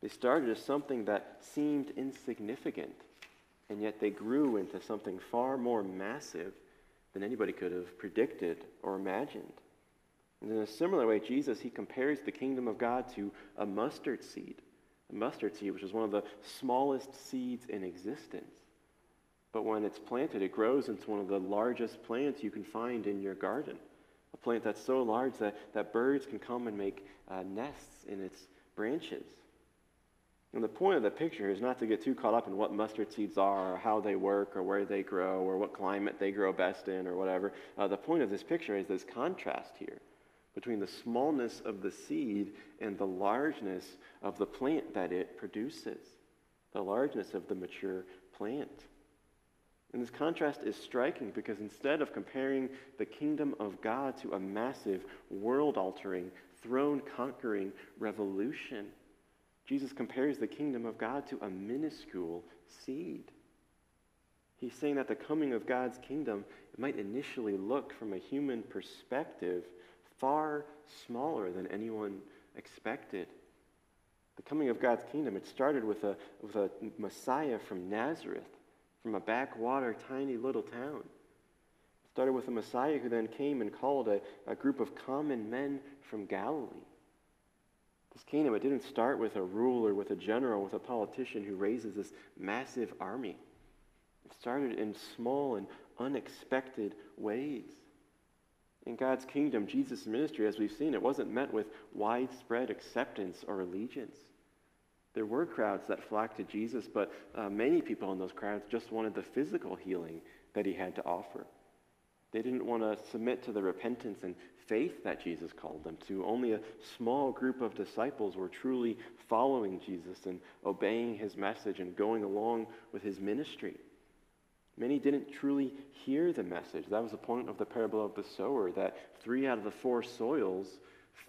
They started as something that seemed insignificant, and yet they grew into something far more massive than anybody could have predicted or imagined. And in a similar way, Jesus, he compares the kingdom of God to a mustard seed. A mustard seed, which is one of the smallest seeds in existence. But when it's planted, it grows into one of the largest plants you can find in your garden. A plant that's so large that, that birds can come and make uh, nests in its branches. And the point of the picture is not to get too caught up in what mustard seeds are, or how they work, or where they grow, or what climate they grow best in, or whatever. Uh, the point of this picture is this contrast here between the smallness of the seed and the largeness of the plant that it produces, the largeness of the mature plant. And this contrast is striking because instead of comparing the kingdom of God to a massive, world altering, throne conquering revolution, Jesus compares the kingdom of God to a minuscule seed. He's saying that the coming of God's kingdom might initially look from a human perspective far smaller than anyone expected. The coming of God's kingdom, it started with a, with a Messiah from Nazareth from a backwater, tiny little town. It started with a Messiah who then came and called a, a group of common men from Galilee. This kingdom, it didn't start with a ruler, with a general, with a politician who raises this massive army. It started in small and unexpected ways. In God's kingdom, Jesus' ministry, as we've seen, it wasn't met with widespread acceptance or allegiance. There were crowds that flocked to Jesus, but uh, many people in those crowds just wanted the physical healing that he had to offer. They didn't want to submit to the repentance and faith that Jesus called them to. Only a small group of disciples were truly following Jesus and obeying his message and going along with his ministry. Many didn't truly hear the message. That was the point of the parable of the sower, that three out of the four soils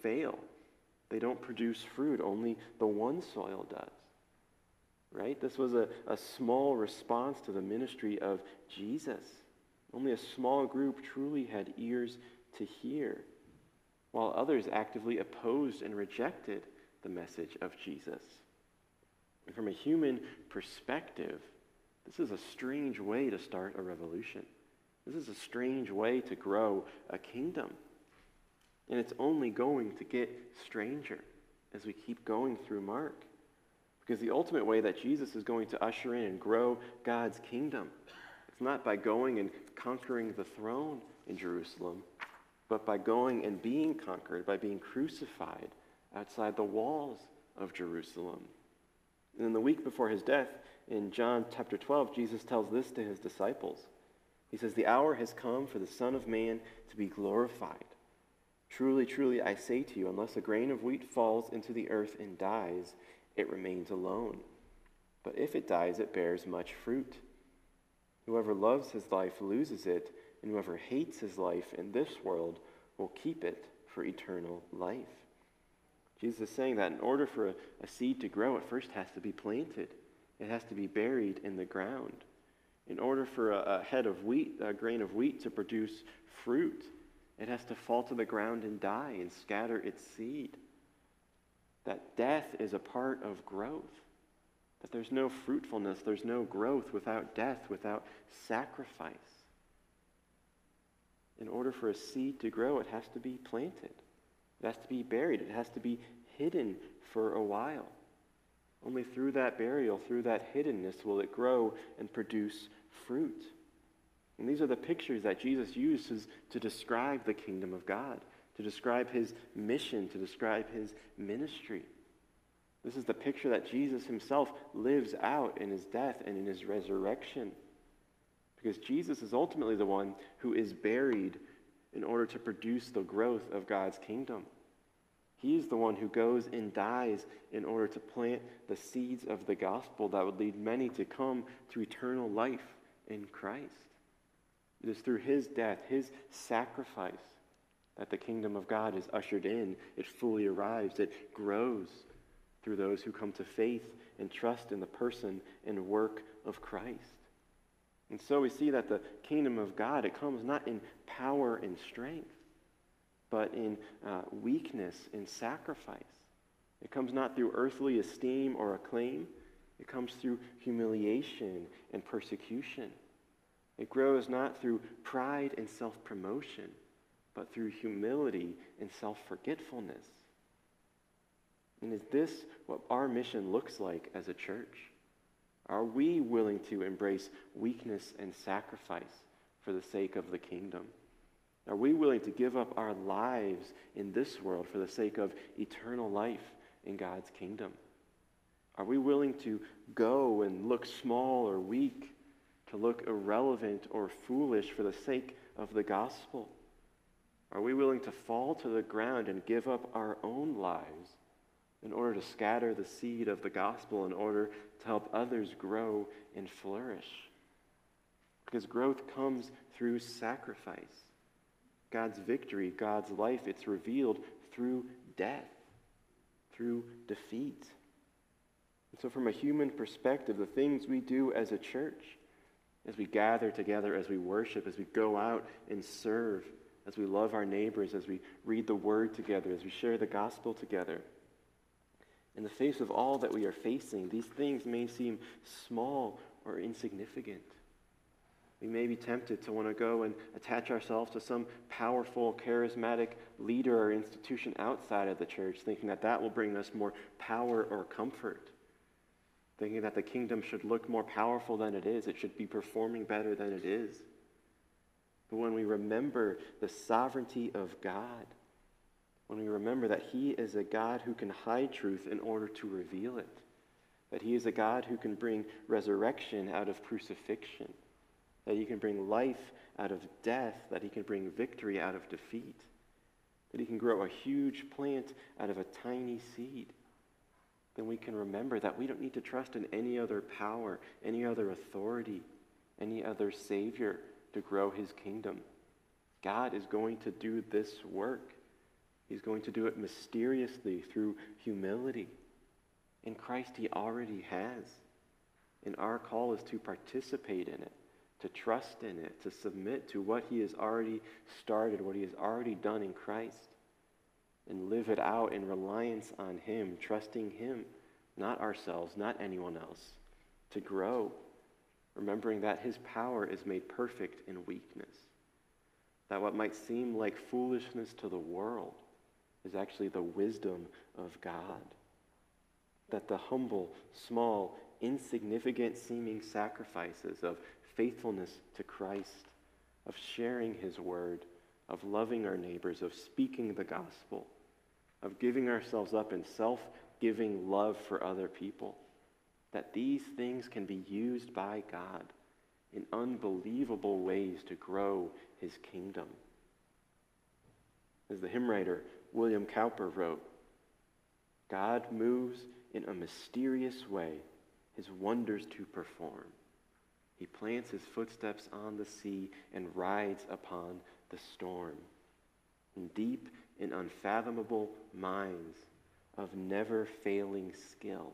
fail. They don't produce fruit, only the one soil does. Right? This was a, a small response to the ministry of Jesus. Only a small group truly had ears to hear, while others actively opposed and rejected the message of Jesus. And from a human perspective, this is a strange way to start a revolution. This is a strange way to grow a kingdom. And it's only going to get stranger as we keep going through Mark. Because the ultimate way that Jesus is going to usher in and grow God's kingdom, it's not by going and conquering the throne in Jerusalem, but by going and being conquered, by being crucified outside the walls of Jerusalem. And in the week before his death, in John chapter 12, Jesus tells this to his disciples. He says, The hour has come for the Son of Man to be glorified. Truly, truly, I say to you, unless a grain of wheat falls into the earth and dies, it remains alone. But if it dies, it bears much fruit. Whoever loves his life loses it, and whoever hates his life in this world will keep it for eternal life. Jesus is saying that in order for a, a seed to grow, it first has to be planted. It has to be buried in the ground. In order for a, a head of wheat, a grain of wheat to produce fruit, it has to fall to the ground and die and scatter its seed. That death is a part of growth. That there's no fruitfulness, there's no growth without death, without sacrifice. In order for a seed to grow, it has to be planted. It has to be buried. It has to be hidden for a while. Only through that burial, through that hiddenness, will it grow and produce fruit. And these are the pictures that Jesus uses to describe the kingdom of God, to describe his mission, to describe his ministry. This is the picture that Jesus himself lives out in his death and in his resurrection. Because Jesus is ultimately the one who is buried in order to produce the growth of God's kingdom. He is the one who goes and dies in order to plant the seeds of the gospel that would lead many to come to eternal life in Christ. It is through his death, his sacrifice, that the kingdom of God is ushered in. It fully arrives. It grows through those who come to faith and trust in the person and work of Christ. And so we see that the kingdom of God, it comes not in power and strength, but in uh, weakness and sacrifice. It comes not through earthly esteem or acclaim. It comes through humiliation and persecution. It grows not through pride and self promotion, but through humility and self forgetfulness. And is this what our mission looks like as a church? Are we willing to embrace weakness and sacrifice for the sake of the kingdom? Are we willing to give up our lives in this world for the sake of eternal life in God's kingdom? Are we willing to go and look small or weak, to look irrelevant or foolish for the sake of the gospel? Are we willing to fall to the ground and give up our own lives in order to scatter the seed of the gospel, in order to help others grow and flourish? Because growth comes through sacrifice. God's victory, God's life, it's revealed through death, through defeat. And so, from a human perspective, the things we do as a church, as we gather together, as we worship, as we go out and serve, as we love our neighbors, as we read the word together, as we share the gospel together, in the face of all that we are facing, these things may seem small or insignificant. We may be tempted to want to go and attach ourselves to some powerful, charismatic leader or institution outside of the church, thinking that that will bring us more power or comfort. Thinking that the kingdom should look more powerful than it is, it should be performing better than it is. But when we remember the sovereignty of God, when we remember that He is a God who can hide truth in order to reveal it, that He is a God who can bring resurrection out of crucifixion that he can bring life out of death, that he can bring victory out of defeat, that he can grow a huge plant out of a tiny seed, then we can remember that we don't need to trust in any other power, any other authority, any other Savior to grow his kingdom. God is going to do this work. He's going to do it mysteriously through humility. In Christ, he already has. And our call is to participate in it to trust in it, to submit to what He has already started, what He has already done in Christ, and live it out in reliance on Him, trusting Him, not ourselves, not anyone else, to grow, remembering that His power is made perfect in weakness. That what might seem like foolishness to the world is actually the wisdom of God. That the humble, small, insignificant seeming sacrifices of faithfulness to Christ, of sharing his word, of loving our neighbors, of speaking the gospel, of giving ourselves up in self giving love for other people. That these things can be used by God in unbelievable ways to grow his kingdom. As the hymn writer William Cowper wrote, God moves in a mysterious way his wonders to perform He plants his footsteps on the sea and rides upon the storm. In deep and unfathomable minds of never failing skill,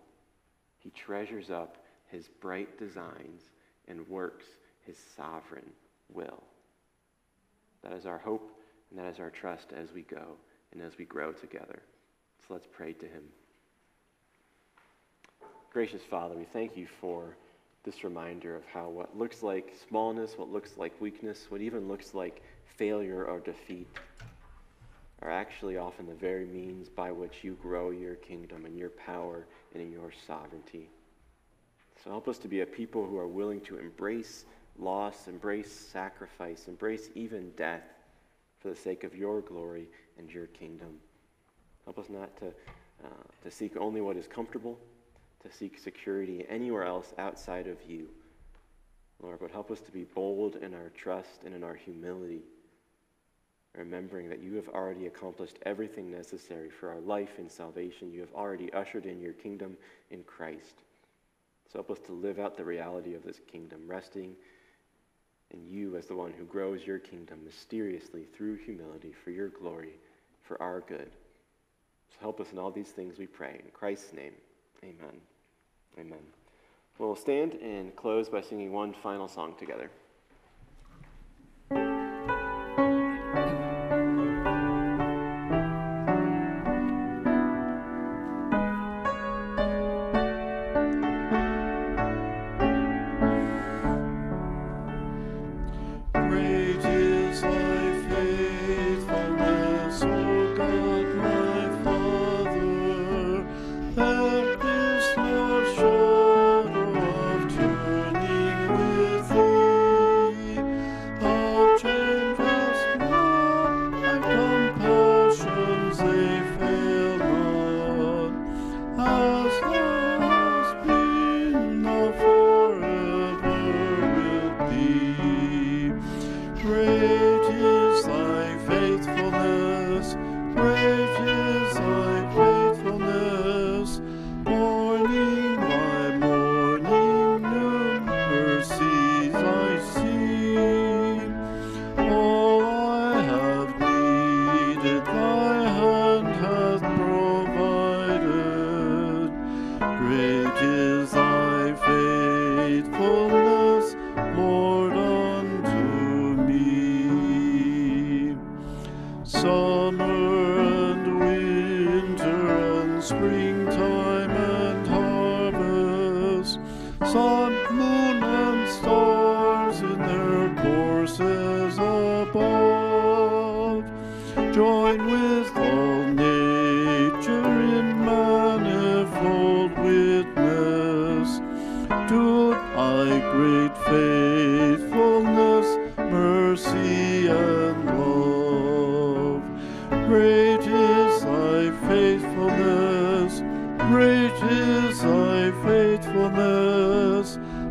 he treasures up his bright designs and works his sovereign will. That is our hope and that is our trust as we go and as we grow together. So let's pray to him. Gracious Father, we thank you for this reminder of how what looks like smallness, what looks like weakness, what even looks like failure or defeat are actually often the very means by which you grow your kingdom and your power and in your sovereignty. So help us to be a people who are willing to embrace loss, embrace sacrifice, embrace even death for the sake of your glory and your kingdom. Help us not to, uh, to seek only what is comfortable, to seek security anywhere else outside of you. Lord, but help us to be bold in our trust and in our humility, remembering that you have already accomplished everything necessary for our life and salvation. You have already ushered in your kingdom in Christ. So help us to live out the reality of this kingdom, resting in you as the one who grows your kingdom mysteriously through humility for your glory, for our good. So help us in all these things, we pray. In Christ's name, amen. Amen. We'll stand and close by singing one final song together.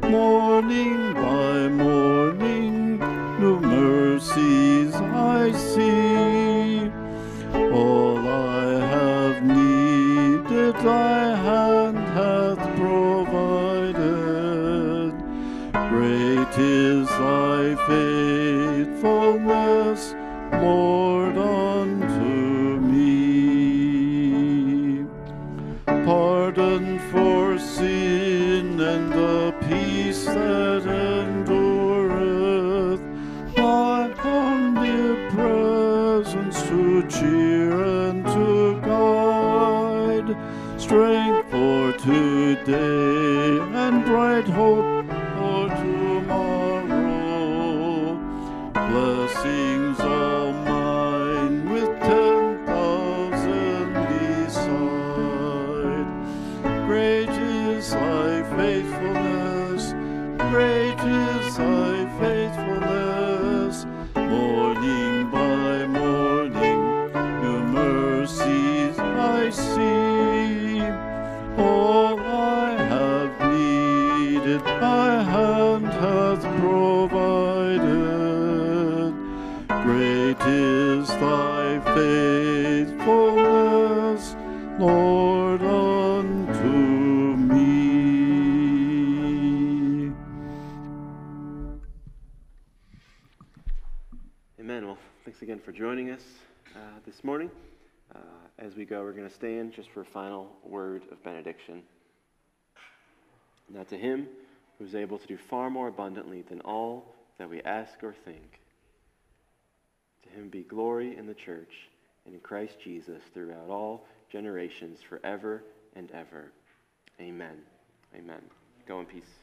morning go, we're going to stand just for a final word of benediction. Now, to him who is able to do far more abundantly than all that we ask or think, to him be glory in the church and in Christ Jesus throughout all generations, forever and ever. Amen. Amen. Go in peace.